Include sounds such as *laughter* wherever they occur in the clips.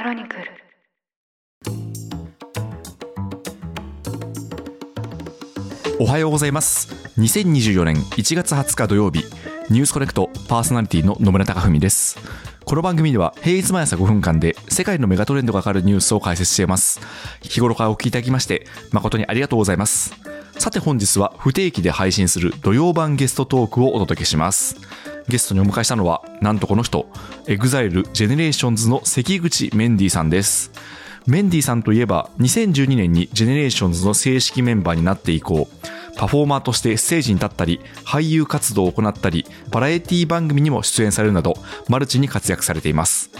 クロニクル。おはようございます。2024年1月20日土曜日ニュースコネクトパーソナリティの野村貴文です。この番組では平日毎朝5分間で世界のメガトレンドがかかるニュースを解説しています。日頃からお聞きいただきまして誠にありがとうございます。さて本日は不定期で配信する土曜版ゲストトークをお届けします。ゲストにお迎えしたのはなんとこの人 EXILE GENERATIONS の関口メンディーさんです。メンディさんといえば2012年に GENERATIONS の正式メンバーになって以降パフォーマーとしてステージに立ったり俳優活動を行ったりバラエティ番組にも出演されるなどマルチに活躍されています。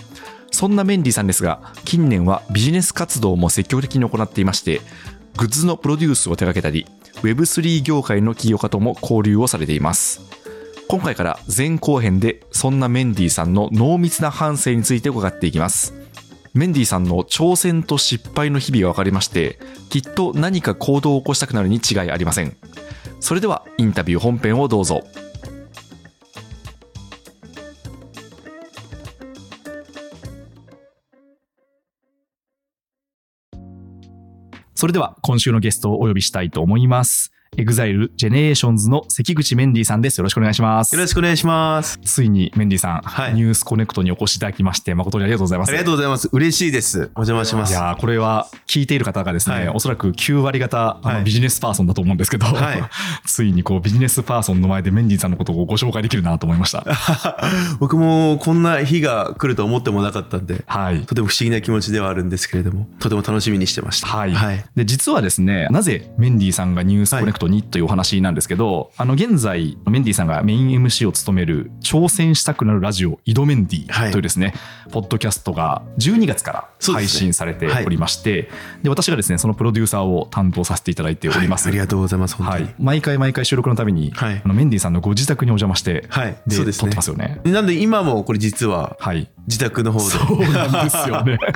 そんなメンディーさんですが近年はビジネス活動も積極的に行っていましてグッズのプロデュースを手掛けたり Web3 業界の企業家とも交流をされています。今回から前後編でそんなメンディーさんの濃密な反省について伺っていきます。メンディーさんの挑戦と失敗の日々が分かりましてきっと何か行動を起こしたくなるに違いありません。それではインタビュー本編をどうぞ。それでは今週のゲストをお呼びしたいと思います。EXILE GENERATIONS の関口メンディーさんです。よろしくお願いします。よろしくお願いします。ついにメンディーさん、はいニュースコネクトにお越しいただきまして、誠にありがとうございます。ありがとうございます。嬉しいです。お邪魔します。いやーこれは聞いている方がですね、はいおそらく9割方あのはいビジネスパーソンだと思うんですけど、はいついにこうビジネスパーソンの前でメンディーさんのことをご紹介できるなと思いました。*laughs* 僕もこんな日が来ると思ってもなかったんで、はい。とても不思議な気持ちではあるんですけれども、とても楽しみにしてました。はい、はい。で実はですねなぜメンディーさんがニュースコネクトにというお話なんですけど、あの現在メンディーさんがメイン MC を務める挑戦したくなるラジオ「井戸メンディー」というですね、ポッドキャストが12月から配信されておりましてで,、私がですねそのプロデューサーを担当させていただいております。はいありがとうございます。本当に。はい、毎回毎回収録のために、はいあのメンディーさんのご自宅にお邪魔して、はいでそうですね撮ってますよね。なんで今もこれ実ははい、自宅の方でそうなんですよね。*laughs* やって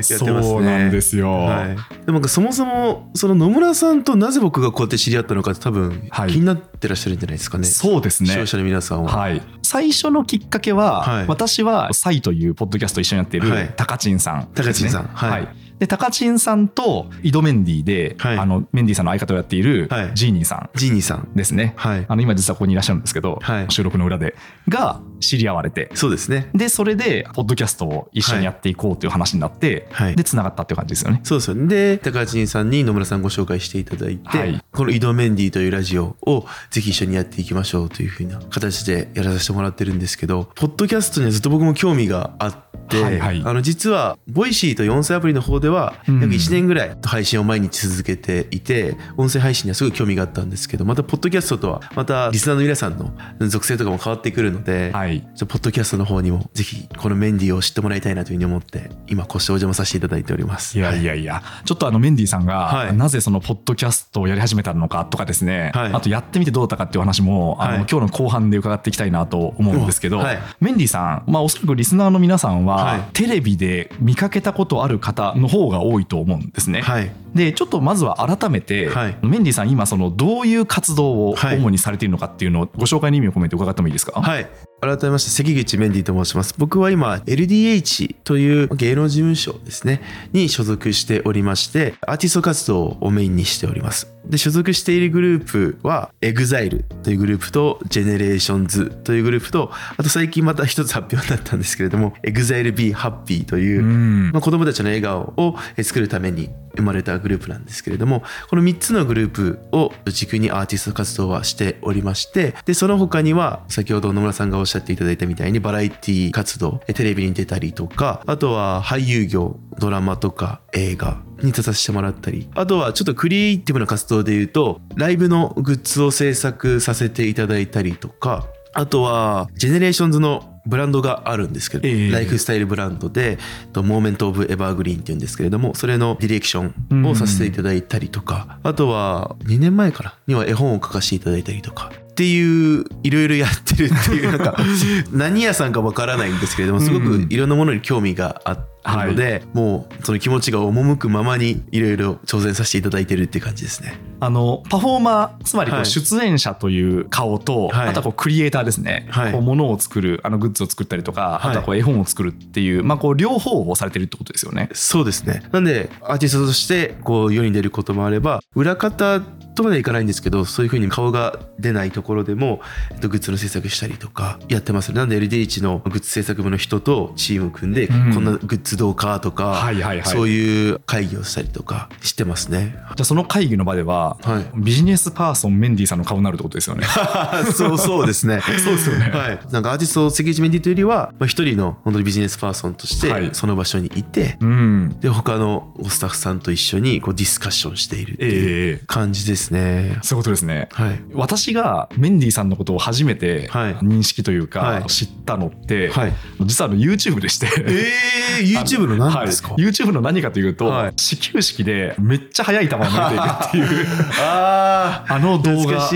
ますね。そうなんですよ。はい。でもそもそもその野村さんとなぜ僕がこうやって知り合ったのかって多分はい。気になってらっしゃるんじゃないですかね。そうですね。視聴。者の皆さんは。はい、最初のきっかけは、はい。私はサイというポッドキャストを一緒にやっている、はい。タカチンさんね、タカチンさん。はいでタカチンさんとイドメンディで、はいあのメンディさんの相方をやっているはいジーニーさんジーニーさん。ですね、はい。あの今実はここにいらっしゃるんですけど、はい収録の裏でが知り合われてそうですね。でそれでポッドキャストを一緒にやっていこうという話になって、はいでつながったっていう感じですよね。そうですよね。で、高橋さんに野村さんご紹介していただいて、はいこの井戸メンディーというラジオをぜひ一緒にやっていきましょうというふうな形でやらさせてもらってるんですけど、ポッドキャストにはずっと僕も興味があって、はいはいあの実は、 Voicy という音声アプリの方では、うん。約1年ぐらい配信を毎日続けていて、音声配信にはすごい興味があったんですけど、またポッドキャストとは、またリスナーの皆さんの属性とかも変わってくるので、はい。ポッドキャストの方にもぜひこのメンディーを知ってもらいたいなというふうに思って今こうしてお邪魔させていただいております。いやいやいや、ちょっとあのメンディーさんが、はい。なぜそのポッドキャストをやり始めたのかとかですね、はい。あとやってみてどうだったかっていう話も、あのはい。今日の後半で伺っていきたいなと思うんですけど、メンディーさん、まあ、おそらくリスナーの皆さんは、はい。テレビで見かけたことある方の方が多いと思うんですね。はいでちょっとまずは改めて、はいメンディーさん今そのどういう活動をはい主にされているのかっていうのをご紹介の意味を込めて伺ってもいいですか、はい。改めまして関口メンディーと申します。僕は今 LDH という芸能事務所ですねに所属しておりましてアーティスト活動をメインにしております。で所属しているグループは EXILE というグループと GENERATIONS というグループとあと最近また一つ発表になったんですけれども EXILEB Happy という、うんまあ、子供たちの笑顔を作るために生まれたグループなんですけれどもこの3つのグループを軸にアーティスト活動はしておりましてでその他には先ほど野村さんがおっしゃっていただいたみたいにバラエティ活動テレビに出たりとかあとは俳優業ドラマとか映画に出させてもらったり。あとはちょっとクリエイティブな活動でいうとライブのグッズを制作させていただいたりとか。あとは GENERATIONS のブランドがあるんですけど、ええ。ライフスタイルブランドでと Moment of Evergreen っていうんですけれどもそれのディレクションをさせていただいたりとか、あとは2年前からには絵本を書かせていただいたりとかっていういろいろやってるっていうなんか *laughs* 何屋さんかわからないんですけれどもすごくいろんなものに興味があったので、もうその気持ちが赴くままにいろいろ挑戦させていただいてるっていう感じですね。あのパフォーマーつまりこはい。う出演者という顔と、はい。あとはこうクリエイターですね、はい。こう物を作るあのグッズを作ったりとか、あとはこう絵本を作るっていう、まあ、こう両方をされてるってことですよね。そうですね。なんでアーティストとしてこう世に出ることもあれば裏方とまではいかないんですけどそういうふうに顔が出ないところでも、えっと、グッズの制作したりとかやってますなんで LDH のグッズ制作部の人とチームを組んで、うんこんなグッズどうかとか、はいはいはいそういう会議をしたりとかしてますね。じゃあその会議の場では、はいビジネスパーソンメンディーさんの顔になるってことですよね。*laughs* そうそうですね。*laughs* そうですよねはい。なんかアーティスト関口メンディというよりは、まあ、一人の本当にビジネスパーソンとしはいてその場所にいて、うん。で他のスタッフさんと一緒にこうディスカッションしているっていうええ感じですね。そういうことですね。はい。私がメンディーさんのことを初めてはい認識というかはい知ったのって、はい。実はあの YouTube でして。ええ YouTube の何ですか、はい、YouTube の何かというと、はい始球式でめっちゃ速い球を投げていくっていう *laughs* あああの動画だっ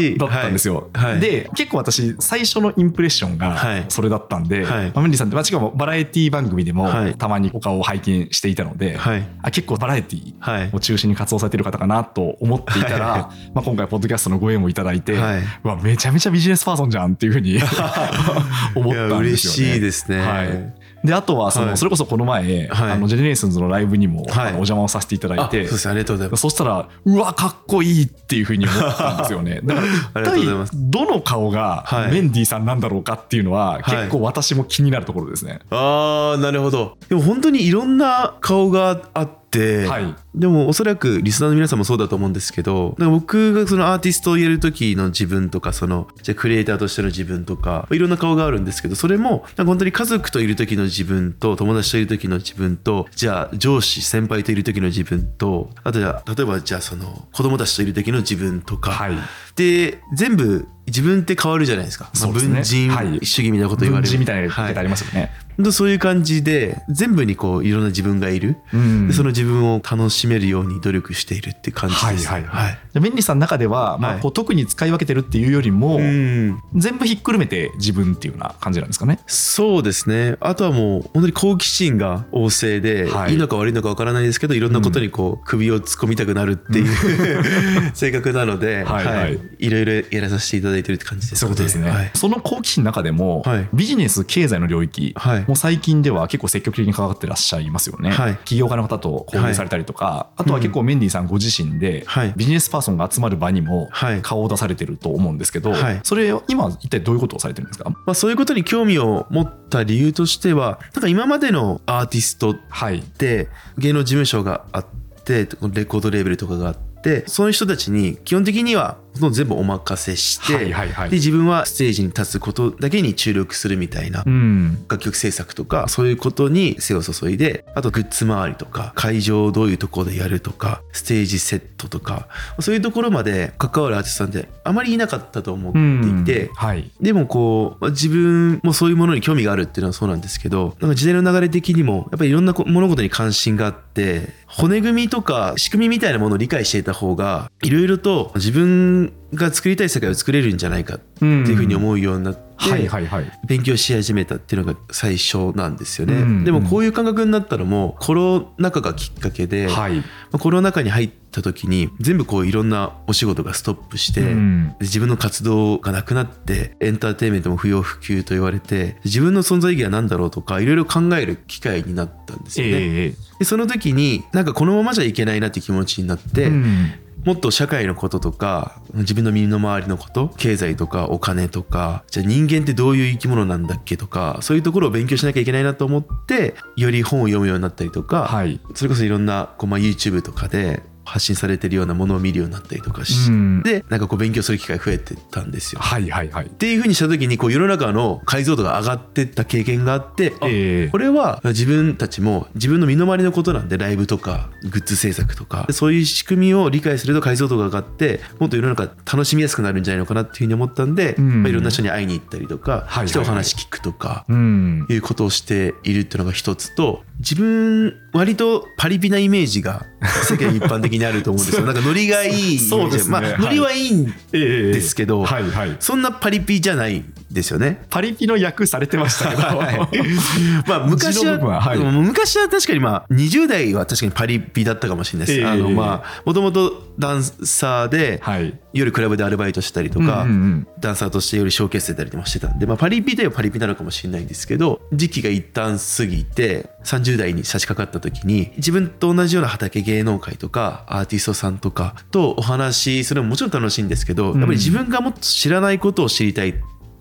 たんですよ。はいはいで結構私最初のインプレッションはいがそれだったんで、はい。まあメンディーさんって、まあ、しかもバラエティ番組でもはい。たまにお顔を拝見していたので、はい。あ結構バラエティはい。を中心に活動されてる方かなと思っていたら、は *laughs* まあ、今回ポッドキャストのご縁をいただいて、はい。うわめちゃめちゃビジネスパーソンじゃんっていうふうに *laughs* 思ったんですよね。いや嬉しいですね。はいであとはその、はい。それこそこの前、はい。あの GENERATIONS のライブにも、お邪魔をさせていただいあそうてです。ありがとうございます。そしたらうわかっこいいっていうふうに思ったんですよね。*laughs* だから一体どの顔がはい。メンディーさんなんだろうかっていうのは、はい。結構私も気になるところですね。ああなるほど。でも本当にいろんな顔があって、はい。でもおそらくリスナーの皆さんもそうだと思うんですけどなんか僕がそのアーティストをやる時の自分とかそのじゃあクリエイターとしての自分とかいろんな顔があるんですけどそれもなんか本当に家族といる時の自分と友達といる時の自分とじゃあ上司先輩といる時の自分とあとじゃあ例えばじゃあその子供たちといる時の自分とか、はいで全部自分って変わるじゃないですか。そうですね。文人はい。主義みたいなこと言われる、文字みたいな言いはい。方ありますよね。本当そういう感じで全部にこういろんな自分がいる、うん。でその自分を楽しめるように努力しているっていう感じです、はいはいはい。でメンディーさんの中では、まあ、はい。こう特に使い分けてるっていうよりも、うん。全部ひっくるめて自分っていうような感じなんですかね。そうですね。あとはもう本当に好奇心が旺盛で、はい。い、いのか悪いのかわからないですけどいろんなことにこう首を突っ込みたくなるっていう、*laughs* 性格なので、はい。はいいろいろやらさせていただいてるって感じですそういうことですね。はい。その好奇心の中でも、はい。ビジネス経済の領域、はい。もう最近では結構積極的に関わってらっしゃいますよね。はい。起業家の方と交流されたりとか、あとは結構メンディーさんご自身で、はい。ビジネスパーソンが集まる場にもはい。顔を出されてると思うんですけど、はい。それを今一体どういうことをされてるんですか？まあ、そういうことに興味を持った理由としてはなんか今までのアーティストはい。って芸能事務所があってレコードレーベルとかがあってその人たちに基本的にはほとんど全部お任せして、はいはいはいで自分はステージに立つことだけに注力するみたいなうん。楽曲制作とかそういうことに背を注いであとグッズ周りとか会場をどういうところでやるとかステージセットとかそういうところまで関わるアーティストさんってあまりいなかったと思っていて、はい。でもこう自分もそういうものに興味があるっていうのはそうなんですけどなんか時代の流れ的にもやっぱりいろんなこ物事に関心があって骨組みとか仕組みみたいなものを理解していた方がいろいろと自分が作りたい世界を作れるんじゃないかっていうふうに思うようになって、勉強し始めたっていうのが最初なんですよね、うんでもこういう感覚になったのもコロナ禍がきっかけで、はい。まあコロナ禍に入った時に全部こういろんなお仕事がストップして、うん。自分の活動がなくなってエンターテインメントも不要不急と言われて自分の存在意義は何だろうとかいろいろ考える機会になったんですよね。ええでその時になんかこのままじゃいけないなっていう気持ちになって、うんもっと社会のこととか自分の身の回りのこと経済とかお金とかじゃあ人間ってどういう生き物なんだっけとかそういうところを勉強しなきゃいけないなと思ってより本を読むようになったりとか、はい。それこそいろんなこう、まあ、YouTube とかで発信されてるようなものを見るようになったりとかしうんて、なんかこう勉強する機会増えてったんですよ。はいはいはい。っていうふうにした時にこう世の中の解像度が上がってった経験があって、あええこれは自分たちも自分の身の回りのことなんでライブとかグッズ制作とかそういう仕組みを理解すると解像度が上がってもっと世の中楽しみやすくなるんじゃないのかなっていうふうに思ったんで、うんまあ、いろんな人に会いに行ったりとか、はいはいはいしてお話聞くとか。うん。いうことをしているっていうのが一つと自分割とパリピなイメージが世間一般的にあると思うんですよ。*laughs* なんかノリがいいそうですね。まあノリはいいんええですけど、はいはい。そんなパリピじゃない。んですよね。パリピの役されてましたけど、*laughs* まあ昔は、ははい。昔は確かにまあ20代は確かにパリピだったかもしれないです。ええあのまあもともとダンサーではい。夜クラブでアルバイトしたりとか、うんうんうんダンサーとして夜ショーケース出たりもしてたんで、まあ、パリピといえばパリピなのかもしれないんですけど時期が一旦過ぎて30代に差し掛かった時に自分と同じような畑芸能界とかアーティストさんとかとお話しするのももちろん楽しいんですけど、やっぱり自分がもっと知らないことを知りたい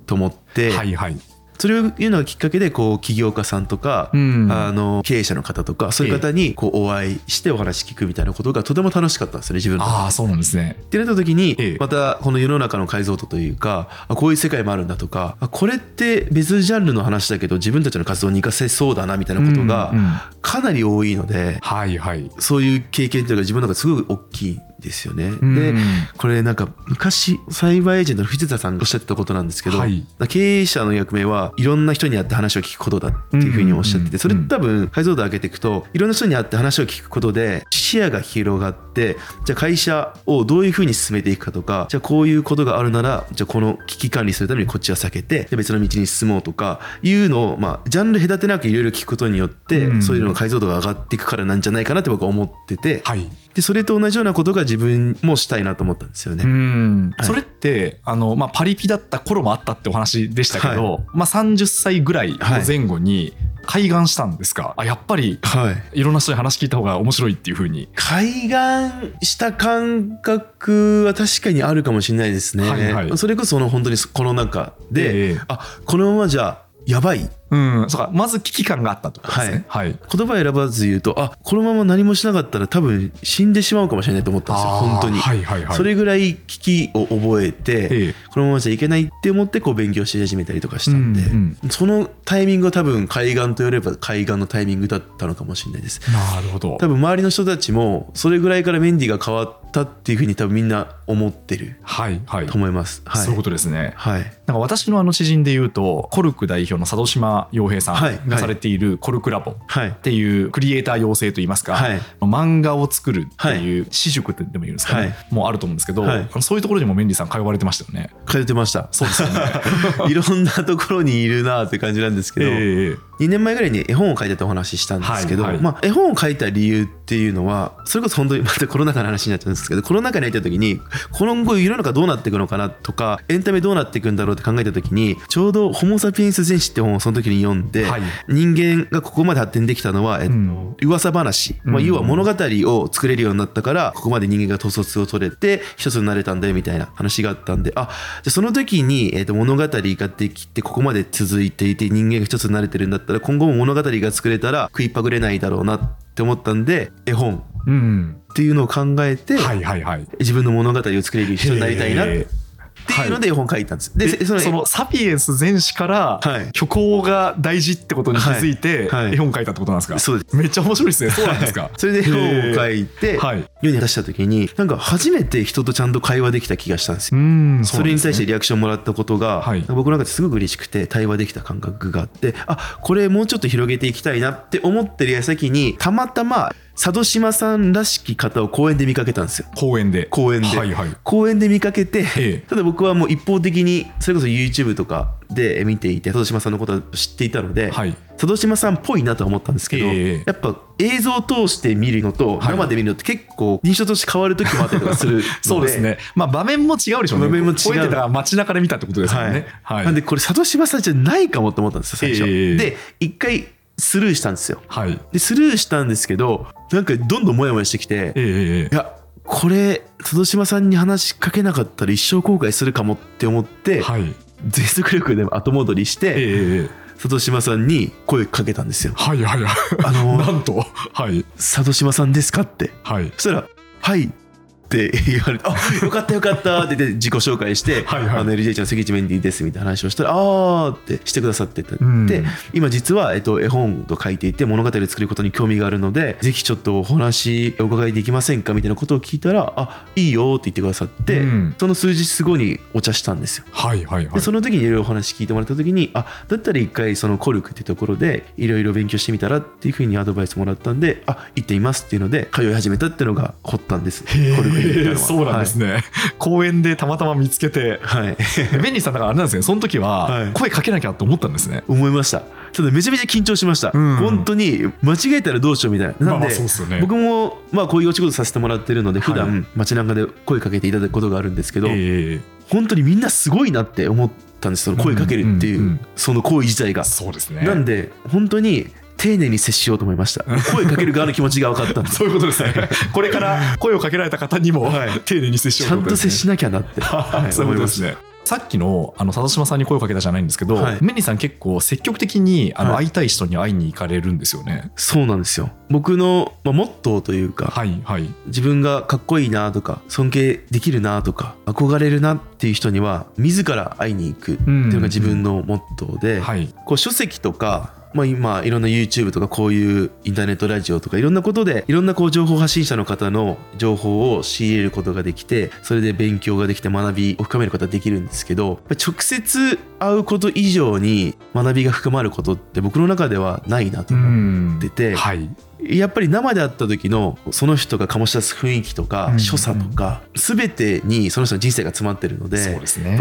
と思って、はいはい。それをいうのがきっかけでこう起業家さんとか、うん。あの経営者の方とかそういう方にこうお会いしてお話聞くみたいなことがとても楽しかったんですよね自分のああそうなんですね。ってなった時にええ。またこの世の中の解像度というかあこういう世界もあるんだとかあこれって別ジャンルの話だけど自分たちの活動に活かせそうだなみたいなことがかなり多いのではいはい。そういう経験というか自分の中ですごい大きいんですよね。ん。でこれなんか昔サイバーエージェントの藤田さんがおっしゃってたことなんですけど、はい。経営者の役目はいろんな人に会って話を聞くことだっていうふうにおっしゃっててそれ多分解像度上げていくといろんな人に会って話を聞くことで視野が広がってじゃあ会社をどういうふうに進めていくかとかじゃあこういうことがあるならじゃあこの危機管理するためにこっちは避けてで別の道に進もうとかいうのをまあジャンル隔てなくいろいろ聞くことによってうん。そういうのの解像度が上がっていくからなんじゃないかなって僕は思っててはい。でそれと同じようなことが自分もしたいなと思ったんですよね。うん。はい。それってあの、まあ、パリピだった頃もあったってお話でしたけど、まあ、30歳ぐらいの前後に開眼したんですか、あやっぱりはい。いろんな人に話聞いた方が面白いっていうふうに。海岸した感覚は確かにあるかもしれないですね。はいはい。それこそその本当にコロナ禍で、ええ。あこのままじゃやばいうん。そうか。まず危機感があったとですね。はい、言葉選ばず言うとあこのまま何もしなかったら多分死んでしまうかもしれないと思ったんですよ。本当に。はいはいはい。それぐらい危機を覚えて、ええ。このままじゃいけないって思ってこう勉強し始めたりとかしたんで、うんそのタイミングは多分海岸と言われれば海岸のタイミングだったのかもしれないです。なるほど。多分周りの人たちもそれぐらいからメンディーが変わったっていうふうに多分みんな思ってるはいはい。と思います。はい、そういうことですね。はい。なんか私のあの知人で言うとコルク代表の佐渡島洋平さはい。んがされているコルクラボっはい。ていうクリエイター養成といいますか、はい。漫画を作るっていう私塾ってでも言うんですかね、はい。もうあると思うんですけど、そういうところにもメンディーさん通われてましたよね。通ってました。そうですよね。*laughs* いろんなところにいるなって感じなんですけど、*laughs* ええ2年前ぐらいに絵本を書いたってお話ししたんですけど、はいはい。まあ、絵本を書いた理由っていうのはそれこそ本当にまたコロナ禍の話になっちゃうんですけどコロナ禍に入った時に今後世の中どうなっていくのかなとかエンタメどうなっていくんだろうって考えた時にちょうど「ホモ・サピエンス全史」って本をその時に読んで、はい。人間がここまで発展できたのは、えっとうん。噂話、まあ、うん。要は物語を作れるようになったからここまで人間が統率を取れて一つになれたんだよみたいな話があったんであじゃあその時に、えっと物語ができてここまで続いていて人間が一つになれてるんだったら今後も物語が作れたら食いっぱぐれないだろうなって思ったんで絵本うん、っていうのを考えて、はいはいはい。自分の物語を作れる人になりたいなっへていうので絵本書いたんです。ででそそののサピエンス全史からはい。虚構が大事ってことに気づいてはい。はい。絵本書いたってことなんですか、そうです。めっちゃ面白いですね。そうなんですか、*laughs* それで絵本を書いてはい。世に出した時になんか初めて人とちゃんと会話できた気がしたんですよ。うんそれに対しててリアクションもらったことが、はい。僕の中ですごく嬉しくて対話できた感覚があってあこれもうちょっと広げていきたいなって思ってる矢先にたまたま佐渡島さんらしき方を公園で見かけたんですよ。公園で。公園で、はいはい。公園で見かけて、ええ。ただ僕はもう一方的にそれこそ YouTube とかで見ていて佐渡島さんのことを知っていたので、はい。佐渡島さんっぽいなとは思ったんですけど、ええやっぱ映像を通して見るのとはい生で見るのって結構印象として変わる時もあったりとかするので。*laughs* そうですね。まあ場面も違うでしょうね。場面も違う。てだから街中で見たってことですよはい。ねはい。なんでこれ佐渡島さんじゃないかもと思ったんですよ最初、ええ。で一回スルーしたんですよ。はい。でスルーしたんですけどなんかどんどんモヤモヤしてきてええええいやこれ佐渡島さんに話しかけなかったら一生後悔するかもって思って、はい。全速力で後戻りして、ええええ佐渡島さんに声かけたんですよ。はいはいはい。あの *laughs* なんとはい佐渡島さんですか？って。はい。そしたら「はい」って言われて「あよかったよかった」って言って自己紹介して「はいはい。あの LJH の関地メンディーです」みたいな話をしたら「あー」ってしてくださってて、ん。で今実は、えっと、絵本と書いていて物語を作ることに興味があるのでぜひちょっとお話お伺いできませんかみたいなことを聞いたら「あいいよ」って言ってくださって、うん。その数日後にお茶したんですよ。はいはいはい。でその時にいろいろお話聞いてもらった時にあだったら一回そのコルクってところでいろいろ勉強してみたらっていうふうにアドバイスもらったんであ行ってみますっていうので通い始めたっていうのが発端です。コルクそうなんですね、公園でたまたま見つけてはい、は *laughs* いベンニーさんだからあれなんですね。その時ははい。声かけなきゃと思ったんですね、思いました。ただめちゃめちゃ緊張しました、ん。本当に間違えたらどうしようみたいな。なんで、ね。僕もまあこういうお仕事させてもらってるので普は段街中で声かけていただくことがあるんですけど、ええ本当にみんなすごいなって思ったんです。その声かけるっていう,、その行為自体が。そうですね。なんで本当に丁寧に接しようと思いました。声かける側の気持ちが分かったんで。す *laughs* そういうことですね。これから声をかけられた方にもはい。丁寧に接しようちゃんと接しななきゃなって、*laughs* はい。そういうことですね。さっきのあの佐島さんに声をかけたじゃないんですけど、はい。メンニさん結構積極的にあのはい。会いたい人に会いに行かれるんですよね。そうなんですよ。僕の、まあ、モットーというか、はいはい。自分がかっこいいなとか尊敬できるなとか憧れるなっていう人には自ら会いに行くっていうのが自分のモットーで、はい。こう書籍とか、まあ、今いろんな YouTube とかこういうインターネットラジオとかいろんなことでいろんなこう情報発信者の方の情報を仕入れることができてそれで勉強ができて学びを深めることができるんですけど直接会うこと以上に学びが深まることって僕の中ではないなと思っててはい。やっぱり生で会った時のその人が醸し出す雰囲気とかうん所作とか全てにその人の人生が詰まってるのでそうですね。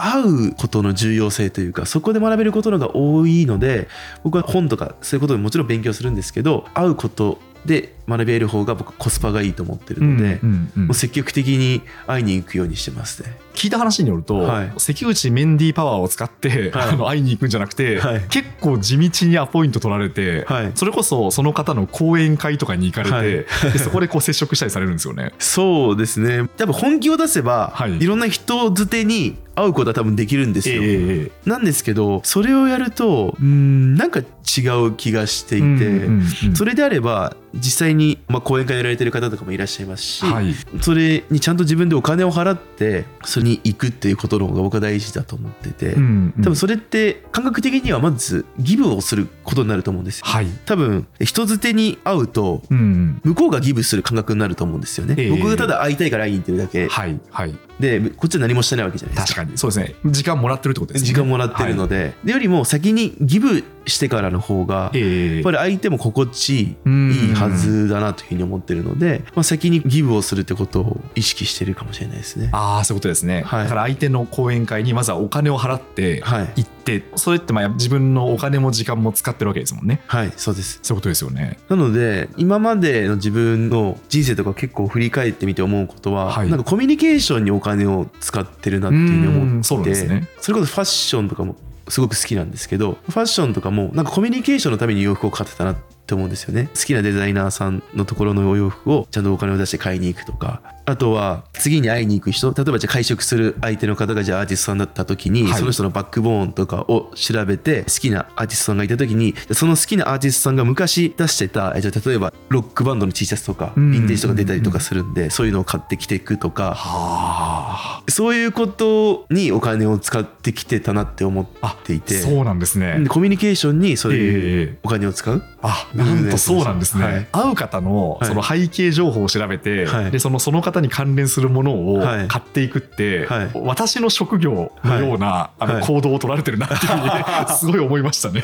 会うことの重要性というかそこで学べることのが多いので僕は本とかそういうことでもちろん勉強するんですけど会うことで学べる方が僕コスパがいいと思ってるので、うんうんうん。もう積極的に会いに行くようにしてますね。聞いた話によると、はい。関口メンディーパワーを使って、はい。*laughs* あの会いに行くんじゃなくて、はい。結構地道にアポイント取られて、はい。それこそその方の講演会とかに行かれて、はい。でそこでこう接触したりされるんですよね。*laughs* そうですね。多分本気を出せば、はい。い、ろんな人づてに会うことは多分できるんですよ。ええなんですけどそれをやるとうん。なんか違う気がしていて、うんうんうんそれであれば実際に、まあ、講演会やられてる方とかもいらっしゃいますし、はいそれにちゃんと自分でお金を払ってそれに行くっていうことの方が僕は大事だと思ってて、うんうん多分それって感覚的にはまずギブをすることになると思うんですよ。はい。多分人づてに会うと向こうがギブする感覚になると思うんですよね。ええ僕がただ会いたいから会いに行ってるだけはいはい。でこっちは何もしてないわけじゃないですか。確かにそうですね。時間もらってるってことですね。時間もらってるので、でよりも先にギブしてからの方が、やっぱり相手も心地いうんいはずだなというふうに思ってるので、まあ、先にギブをするってことを意識してるかもしれないですね。ああそういうことですね、はいだから相手の講演会にまずはお金を払ってはい、行って、それってまあ自分のお金も時間も使ってるわけですもんねはい、そうです。そういうことですよねなので今までの自分の人生とか結構振り返ってみて思うことは、はいなんかコミュニケーションにお金を使ってるなっていうふうに思うんってそね。それこそファッションとかもすごく好きなんですけどファッションとかもなんかコミュニケーションのために洋服を買ってたなって思うんですよね。好きなデザイナーさんのところのお洋服をちゃんとお金を出して買いに行くとかあとは次に会いに行く人例えばじゃあ会食する相手の方がじゃあアーティストさんだった時に、はい。その人のバックボーンとかを調べて好きなアーティストさんがいた時にその好きなアーティストさんが昔出してたえじゃあ例えばロックバンドの T シャツとかうん。ヴィンテージとか出たりとかするんでそういうのを買ってきていくとか。はそういうことにお金を使ってきてたなって思っていて。そうなんですね。でコミュニケーションにそういうええお金を使う、あなんとそうなんですね、はい。会う方のはい。その背景情報を調べて、はい。でそのその方に関連するものをはい。買っていくって、はい。私の職業のような、あはい。の行動を取られてるなっていう *laughs* すごい思いましたね。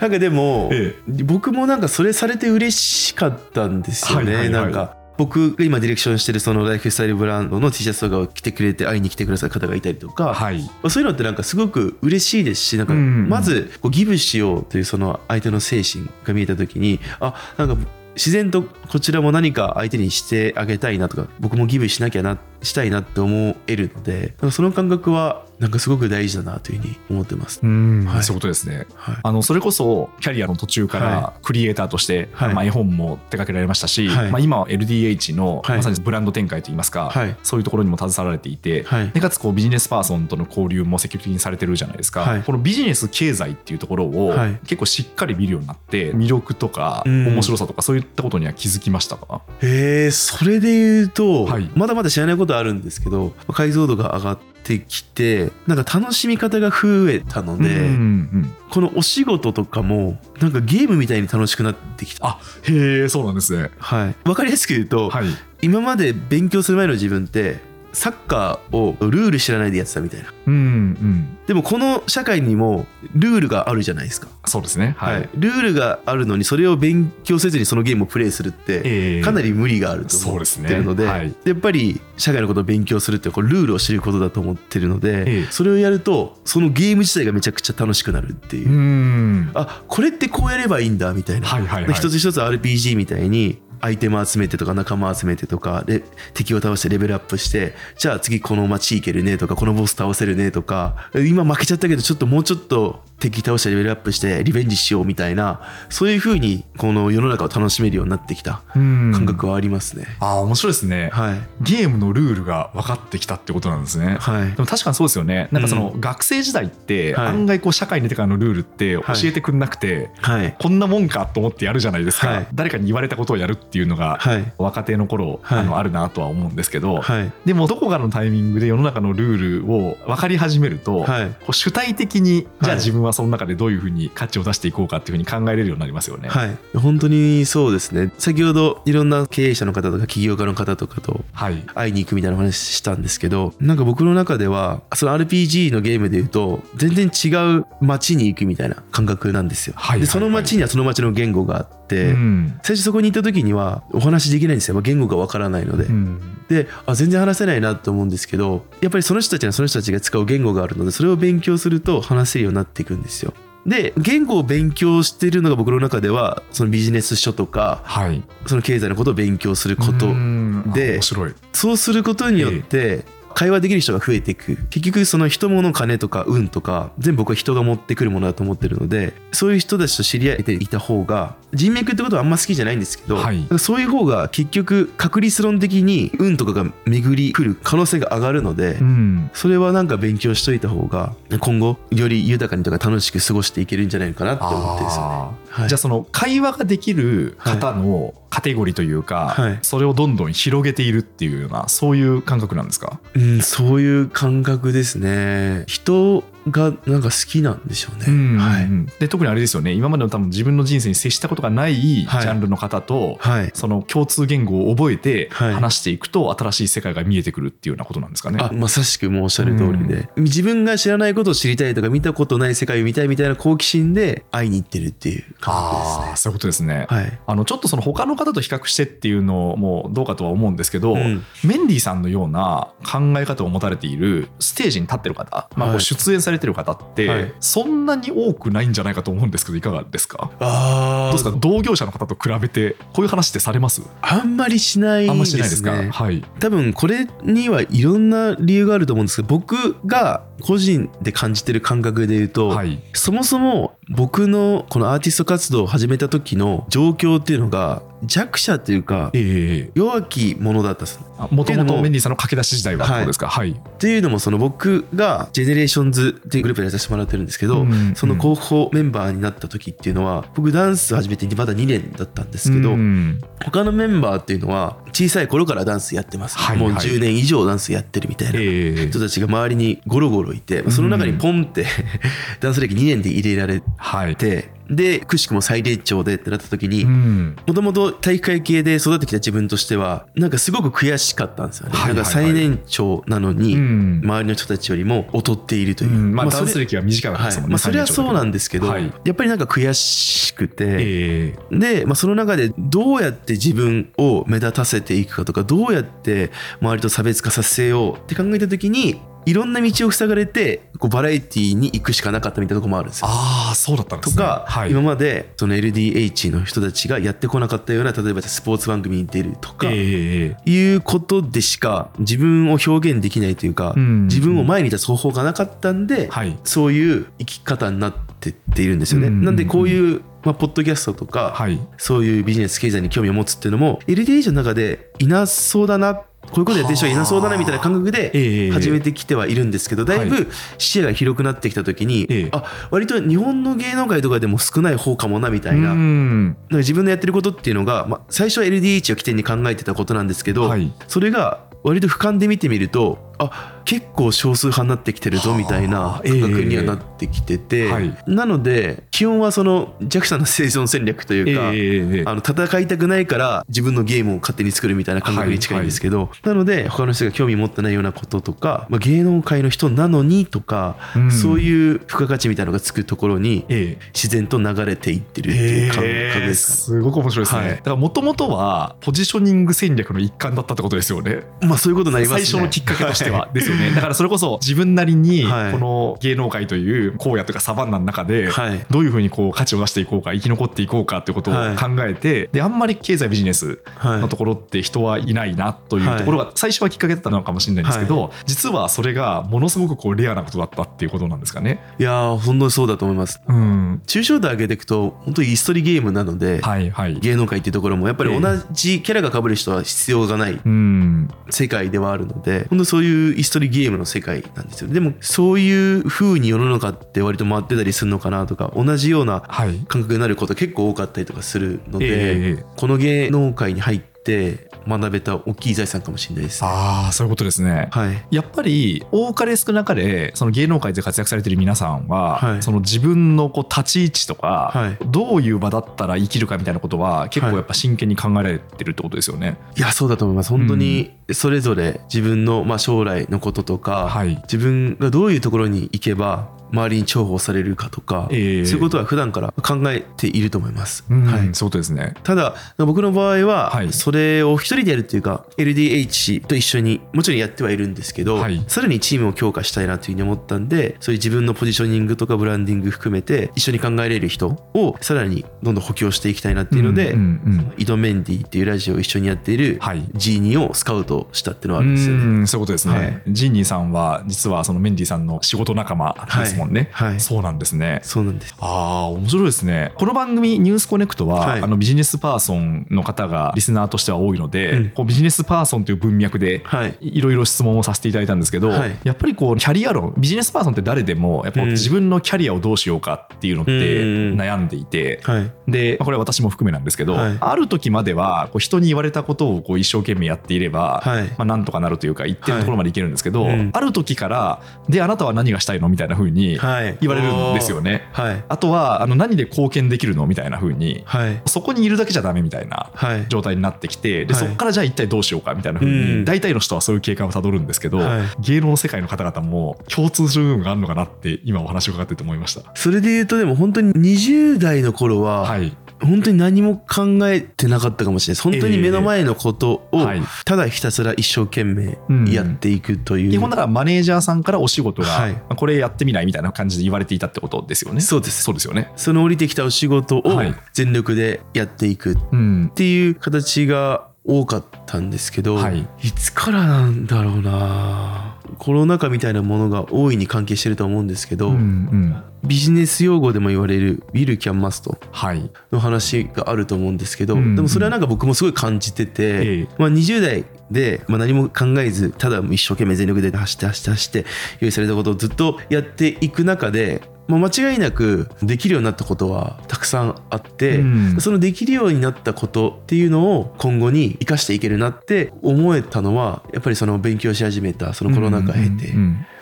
なんかでも、え。僕もなんかそれされて嬉しかったんですよね、はいはいはい。なんか。僕が今ディレクションしてるそのライフスタイルブランドの T シャツとかを着てくれて会いに来てくださる方がいたりとか、はい。まあそういうのってなんかすごく嬉しいですしなんかうん。まずこうギブしようというその相手の精神が見えた時にあなんか自然とこちらも何か相手にしてあげたいなとか僕もギブしなきゃなしたいなって思えるのでその感覚はなんかすごく大事だなというふうに思ってます。うん、はい。そういうことですね。はい。あのそれこそキャリアの途中かはらクリエイターとして、はい。まあ、絵本も手掛けられましたし、はい。まあ、今は LDH のはい。まさにブランド展開といいますか、はい。そういうところにも携わられていて、はい。でかつこうビジネスパーソンとの交流も積極的にされてるじゃないですか、はい。このビジネス経済っていうところをはい。結構しっかり見るようになって魅力とかうん。面白さとかそういったことには気づきましたか、えー、それで言うと、はい。まだまだ知らないことあるんですけど解像度が上がってきてなんか楽しみ方が増えたので、うんうんこのお仕事とかもなんかゲームみたいに楽しくなってきた。あへえそうなんですね。はい、分かりやすく言うと、はい。今まで勉強する前の自分ってサッカーをルール知らないでやってたみたいな。うんうん。でもこの社会にもルールがあるじゃないですか、そうですね。はい、ルールがあるのにそれを勉強せずにそのゲームをプレイするってえーかなり無理があると思っそうですね。てるのではい。やっぱり社会のことを勉強するってこうルールを知ることだと思ってるので、ええ。それをやるとそのゲーム自体がめちゃくちゃ楽しくなるっていう、うん。あこれってこうやればいいんだみたいな、はいはいはい。一つ一つ RPG みたいにアイテム集めてとか仲間集めてとかで敵を倒してレベルアップしてじゃあ次この街行けるねとかこのボス倒せるねとか今負けちゃったけどちょっともうちょっと敵倒してレベルアップしてリベンジしようみたいなそういう風にこの世の中を楽しめるようになってきたうん。感覚はありますね、ああ面白いですね、はい。ゲームのルールが分かってきたってことなんですね、はい。でも確かにそうですよね。なんかそのう学生時代ってはい。案外こう社会に出てからのルールって教はいえてくれなくて、はい。こんなもんかと思ってやるじゃないですか、はい。誰かに言われたことをやるっていうのがはい。若手の頃、はい。あのあるなとは思うんですけど、はい。でもどこかのタイミングで世の中のルールを分かり始めると、はい。こう主体的にじゃあはい。自分はその中でどういうふうに価値を出していこうかっていうふうに考えれるようになりますよね。はい本当にそうですね先ほどいろんな経営者の方とか起業家の方とかとはい会いに行くみたいな話したんですけどなんか僕の中ではその RPG のゲームで言うと全然違う街に行くみたいな感覚なんですよ。はいはいはいでその街にはその街の言語があって、うん。最初そこに行った時にはお話できないんですよ。まあ言語がわからないので。うん。であ全然話せないなと思うんですけどやっぱりその人たちはその人たちが使う言語があるのでそれを勉強すると話せるようになっていくんですよ。で言語を勉強してるのが僕の中ではそのビジネス書とかはい。その経済のことを勉強することうん。であ面白い。そうすることによって会話できる人が増えていく。結局その人物金とか運とか全部僕は人が持ってくるものだと思ってるのでそういう人たちと知り合えていた方が人脈ってことはあんま好きじゃないんですけど、はい。そういう方が結局確率論的に運とかが巡り来る可能性が上がるので、うん。それはなんか勉強しといた方が今後より豊かにとか楽しく過ごしていけるんじゃないのかなって思ってですね。じゃあその会話ができる方のカテゴリーというか、はい。それをどんどん広げているっていうようなそういう感覚なんですか？うん、そういう感覚ですね。人がなんか好きなんでしょうね。うんはい。で特にあれですよね今までの多分自分の人生に接したことがないジはいャンルの方と、はい。その共通言語を覚えてはい話していくと新しい世界が見えてくるっていうようなことなんですかね。あまさしくもうおっしゃる通りで、自分が知らないことを知りたいとか見たことない世界を見たいみたいな好奇心で会いに行ってるっていう感あーそういうことですね。覚ですね。あのちょっとその他の方と比較してっていうのもどうかとは思うんですけど、うんメンディーさんのような考え方を持たれているステージに立ってる方、まあ、出演されてる方って、はい。そんなに多くないんじゃないかと思うんですけどいかがですか？あどうですか？同業者の方と比べてこういう話ってされます？あんまりしないですね。しないですか、はい。多分これにはいろんな理由があると思うんですけど僕が個人で感じてる感覚で言うと、はい。そもそも僕のこのアーティスト活動を始めた時の状況っていうのが弱者というかええ。弱き者だったんですもともとメンディーさんの駆け出し時代はってことですか？はい、っていうのもその僕が GENERATIONS っていうグループでやらせてもらってるんですけど、うんその候補メンバーになった時っていうのは僕ダンス始めてまだ2年だったんですけど、うん。他のメンバーっていうのは小さい頃からダンスやってます、はいはい。もう10年以上ダンスやってるみたいなええ。人たちが周りにゴロゴロいて、その中にポンって *laughs* ダンス歴2年で入れられはい。てでくしくも最年長でってなった時に、うん。もともと体育会系で育ってきた自分としてはなんかすごく悔しかったんですよね、はいはいはい。なんか最年長なのに、うん。周りの人たちよりも劣っているという、うん。まあ、ダンス歴は短かったですもんね、はい。まあ、それはそうなんですけど、はい。やっぱりなんか悔しくて、ええ。で、まあ、その中でどうやって自分を目立たせていくかとかどうやって周りと差別化させようって考えた時にいろんな道を塞がれてこうバラエティーに行くしかなかったみたいなとこもあるんですよ。ああそうだったんですねとか、はい、今までその LDH の人たちがやってこなかったような例えばスポーツ番組に出るとか、ええええ。いうことでしか自分を表現できないというか、うん自分を前に立つ方法がなかったんで、はい。そういう生き方になってっているんですよね。うん。なんでこういう、まあ、ポッドキャストとか、はい。そういうビジネス経済に興味を持つっていうのも LDH の中でいなそうだなこういうことやってる人がいなそうだなみたいな感覚ええで始めてきてはいるんですけどだいはぶ視野が広くなってきた時に、ええ。あ割と日本の芸能界とかでも少ない方かもなみたいな。うなん。んか自分のやってることっていうのが、まあ、最初は LDH を起点に考えてたことなんですけど、はい。それが割と俯瞰で見てみるとあ結構少数派になってきてるぞみたいなはあ感覚にはなってきてて、ええはい。なので基本はその JAXA の生存戦略というか、ええええあの戦いたくないから自分のゲームを勝手に作るみたいな感覚に近いんですけど、なので他の人が興味持ってないようなこととか、まあ、芸能界の人なのにとか、うん。そういう付加価値みたいなのがつくところにええ。自然と流れていってるっていう感覚ですかね。すごく面白いですね、はい。だからもともとはポジショニング戦略の一環だったってことですよね。まあそういうことになりますね。最初のきっかけとしては、いですよね。だからそれこそ自分なりにはい。この芸能界という荒野とかサバンナの中ではい。どういうふうにこう価値を出していこうか生き残っていこうかっていうことをはい。考えてであんまり経済ビジネスはい。のところって人はいないなというところが最初はきっかけだったのかもしれないんですけど、実はそれがものすごくこうレアなことだったっていうことなんですかね。いやー本当にそうだと思います。うん、抽象度上げていくと本当にイストリゲームなので、はいはい。芸能界っていうところもやっぱり同じキャラが被る人は必要がないうん、世界ではあるので本当そういうイストリゲームの世界なんですよでもそういう風に世の中って割と回ってたりするのかなとか同じようなはい。感覚になること結構多かったりとかするので、ええこの芸能界に入って学べた大きい財産かもしれないですね。ああそういうことですね。はいやっぱり多かれ少なかれその芸能界で活躍されてる皆さんは、はいその自分のこう立ち位置とか、はいどういう場だったら生きるかみたいなことは結構やっぱ真剣に考えられてるってことですよね。いやそうだと思います本当にそれぞれ自分のまあ将来のこととか、はい。自分がどういうところに行けば周りに重宝されるかとか、ええ。そういうことは普段から考えていると思います。うんはい。そうですね。ただ僕の場合ははい。それを一人でやるっていうか LDH と一緒にもちろんやってはいるんですけど、はい。さらにチームを強化したいなというふうに思ったんでそういう自分のポジショニングとかブランディング含めて一緒に考えれる人をさらにどんどん補強していきたいなっていうので、うんうんうん。イドメンディっていうラジオを一緒にやっているはい。G2 をスカウトしたっていうのはあるんですよね。うんそういうことですね、はい。ジンニーさんは実はそのメンディーさんの仕事仲間ですもんね、はい。はい。そうなんですね。そうなんです。ああ面白いですね。この番組「ニュースコネクトは」はい。あのビジネスパーソンの方がリスナーとしては多いので、うん。こうビジネスパーソンという文脈ではい。いろいろ質問をさせていただいたんですけど、はい。やっぱりこうキャリア論ビジネスパーソンって誰でもやっぱうん。自分のキャリアをどうしようかっていうのってうん。悩んでいて、はい。でまあこれは私も含めなんですけど、はい。ある時まではこう人に言われたことをこう一生懸命やっていれば、はいまあ、なんとかなるというか一定のところまでいけるんですけど、はいうんある時からであなたは何がしたいのみたいな風にはい。言われるんですよね。はい。あとはあの何で貢献できるのみたいな風にはい。そこにいるだけじゃダメみたいなはい。状態になってきてで、はいそこからじゃあ一体どうしようかみたいな風に、うん大体の人はそういう経過をたどるんですけど、はい芸能の世界の方々も共通する部分があるのかなって今お話を伺ってて思いました。それで言うとでも本当に20代の頃は、はい、本当に何も考えてなかったかもしれない。本当に目の前のことをはい。ただひたすら一生懸命やっていくという、基本だからマネージャーさんからお仕事が、はい。まあこれやってみないみたいな感じで言われていたってことですよね。そうです。そうですよね。その降りてきたお仕事をはい。全力でやっていく。っうん。ていう形が多かったんですけど、はい。いつからなんだろうなコロナ禍みたいなものが大いに関係してると思うんですけど、うんうん。ビジネス用語でも言われる「ウィル・キャン・マスト」はい。の話があると思うんですけど、うんでもそれはなんか僕もすごい感じてて、ええまあ、20代で、まあ、何も考えずただ一生懸命全力で走って走って走って用意されたことをずっとやっていく中で、まあ、間違いなくできるようになったことはたくさんあって、うん。そのできるようになったことっていうのを今後に生かしていけるなって思えたのはやっぱりその勉強し始めたそのコロナ禍を経て。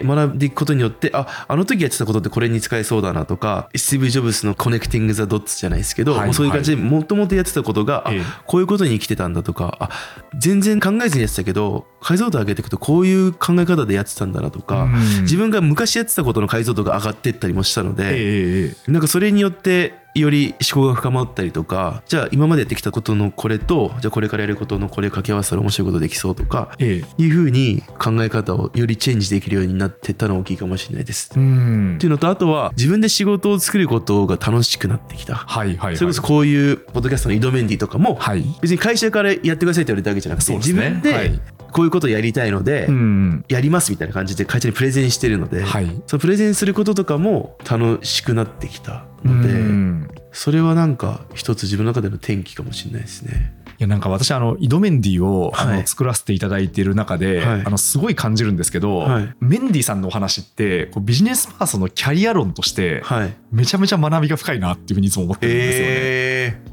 学んでいくことによってああの時やってたことってこれに使えそうだなとかスティーブ・ジョブズの Connecting the Dots じゃないですけど、はい。そういう感じでもともとやってたことが、ええ。あこういうことに生きてたんだとかあ全然考えずにやってたけど解像度上げていくとこういう考え方でやってたんだなとか、うん。自分が昔やってたことの解像度が上がっていったりもしたのええで、ええええ。なんかそれによってより思考が深まったりとかじゃあ今までやってきたことのこれとじゃあこれからやることのこれを掛け合わせたら面白いことできそうとかええ。いうふうに考え方をよりチェンジできるようになってったのは大きいかもしれないです。うん。っていうのとあとは自分で仕事を作ることが楽しくなってきた。はいはいはい。それこそこういうポッドキャストの井戸メンディとかもはい。別に会社からやってくださいって言われたわけじゃなくて、ね。自分ではい。こういうことをやりたいので、うん。やりますみたいな感じで会社にプレゼンしてるので、はい。そのプレゼンすることとかも楽しくなってきたので、うんそれはなんか一つ自分の中での転機かもしれないですね。いやなんか私あのイドメンディをあはいの作らせていただいている中で、はいあのすごい感じるんですけど、はいメンディさんのお話ってこうビジネスパーソンのキャリア論としてはい。めちゃめちゃ学びが深いなっていうふうにいつも思ってるんですよね。え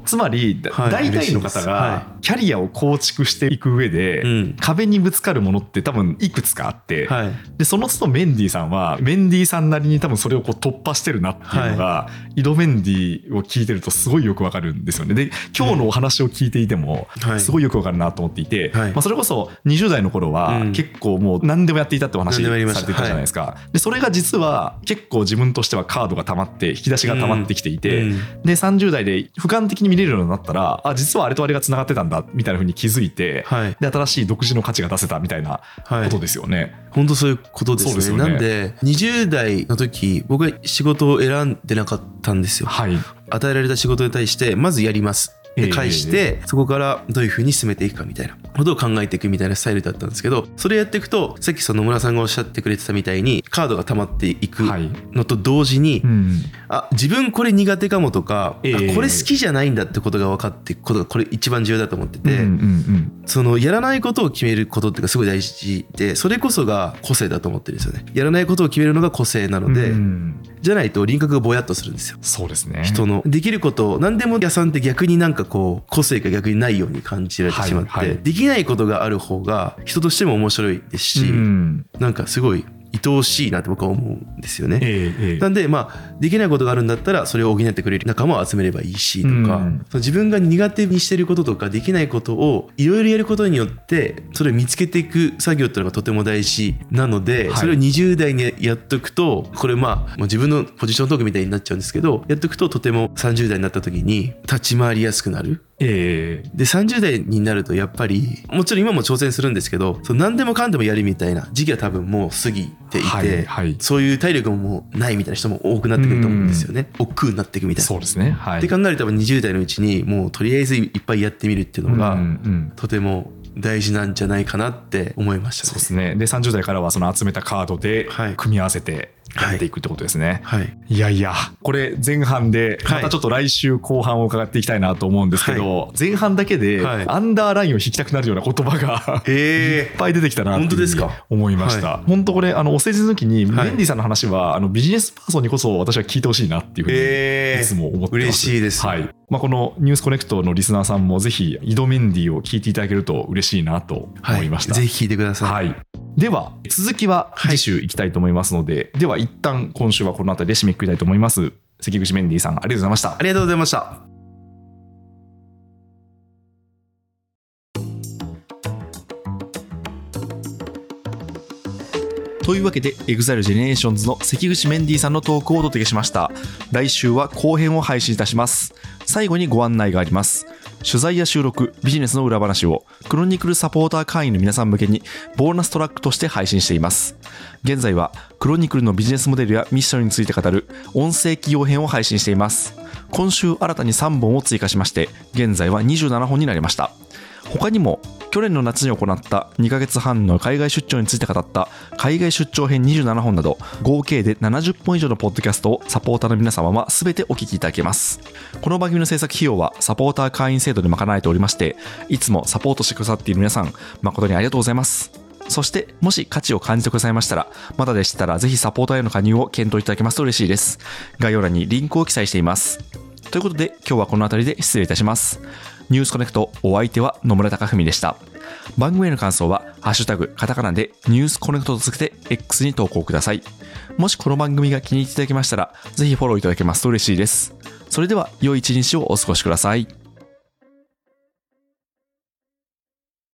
つまり、だはい大体の方がはキャリアを構築していく上で、うん。壁にぶつかるものって多分いくつかあって、ー、はい。でその都度メンディーさんはメンディーさんなりに多分それをこう突破してるなっていうのが、イドメンディーを聞いてるとすごいよくわかるんですよね。で今日のお話を聞いていてもはい。すごいよくわかるなと思っていて、はい。まあ、それこそ20代の頃はうん。結構もう何でもやっていたってお話されてたじゃないですか。でそれが実は結構自分としてはカードが溜まって引き出しが溜まってきていて、うん。で30代で俯瞰的に見れるようになったらあ実はあれとあれがつながってたんだみたいな風に気づいて、はい。で新しい独自の価値が出せたみたいなはいことですよね。本当そういうことですね。ですよねなんで、20代の時、僕は仕事を選んでなかったんですよ。はい、与えられた仕事に対して、まずやります。ええで返して、そこからどういうふうに進めていくかみたいなことを考えていくみたいなスタイルだったんですけど、それやっていくと、さっきその野村さんがおっしゃってくれてたみたいに、カードが溜まっていくはい。のと同時に、うんあ自分これ苦手かもとか、ええ。あこれ好きじゃないんだってことが分かっていくことがこれ一番重要だと思ってて、うんうんそのやらないことを決めることっていうのがすごい大事でそれこそが個性だと思ってるんですよね。やらないことを決めるのが個性なうんので、うんじゃないと輪郭がぼやっとするんですよ。そうですね。人の。できることを何でも屋さんって逆になんかこう個性が逆にないように感じられてしまって、はいはい。できないことがある方が人としても面白いですし、うん。なんかすごい愛おしいなって僕は思うんですよね。ええええなんでまあできないことがあるんだったらそれを補ってくれる仲間を集めればいいしとか、うんその自分が苦手にしてることとかできないことをいろいろやることによってそれを見つけていく作業っていうのがとても大事なので、はいそれを20代にやっとくとこれまあ自分のポジショントークみたいになっちゃうんですけどやっとくととても30代になった時に立ち回りやすくなる。ええで30代になるとやっぱりもちろん今も挑戦するんですけどその何でもかんでもやるみたいな時期は多分もう過ぎていて、はいはい。そういう体力ももうないみたいな人も多くなってくると思うんですよね。億劫になっていくみたいな。そうですね。はい。って考えると多分20代のうちにもうとりあえずいっぱいやってみるっていうのが、うんうんとても大事なんじゃないかなって思いましたね。そうですね。で30代からはその集めたカードではい。組み合わせてやっていくってことですね、はい、いやいや、これ前半で、はい。またちょっと来週後半を伺っていきたいなと思うんですけど、前半だけではい。アンダーラインを引きたくなるような言葉が、えいっぱい出てきたなっていう本当ですふうにか？思いました。は本当これ、あの、お世辞抜きに、はい。メンディさんの話は、あの、ビジネスパーソンにこそ私は聞いてほしいなっていうふうに、えー。いつも思ってます。嬉しいです。はい。まあ、このニュースコネクトのリスナーさんもぜひ、井戸メンディを聞いていただけると嬉しいなと思いました。ぜひ聞いてください。はい。では、続きは次週いきたいと思いますので、では一旦今週はこの辺りで締めくくりたいと思います。関口メンディーさん、ありがとうございましたあ。りがとうございました。というわけで、EXILEGENERATIONS の関口メンディーさんのトークをお届けしました。来週は後編を配信いたします。最後にご案内があります。取材や収録、ビジネスの裏話を、クロニクルサポーター会員の皆さん向けに、ボーナストラックとして配信しています。現在は、クロニクルのビジネスモデルやミッションについて語る、音声企業編を配信しています。今週新たに3本を追加しまして、現在は27本になりました。他にも去年の夏に行った2ヶ月半の海外出張について語った海外出張編27本など合計で70本以上のポッドキャストをサポーターの皆様は全てお聞きいただけますこの番組の制作費用はサポーター会員制度で賄われておりましていつもサポートしてくださっている皆さん誠にありがとうございますそして、もし価値を感じてくださいましたら、まだでしたらぜひサポーターへの加入を検討いただけますと嬉しいです。概要欄にリンクを記載しています。ということで、今日はこの辺りで失礼いたします。ニュースコネクト、お相手は野村貴文でした。番組への感想は、ハッシュタグ、カタカナでニュースコネクトとつけて X に投稿ください。もしこの番組が気に入っていただけましたら、ぜひフォローいただけますと嬉しいです。それでは、良い一日をお過ごしください。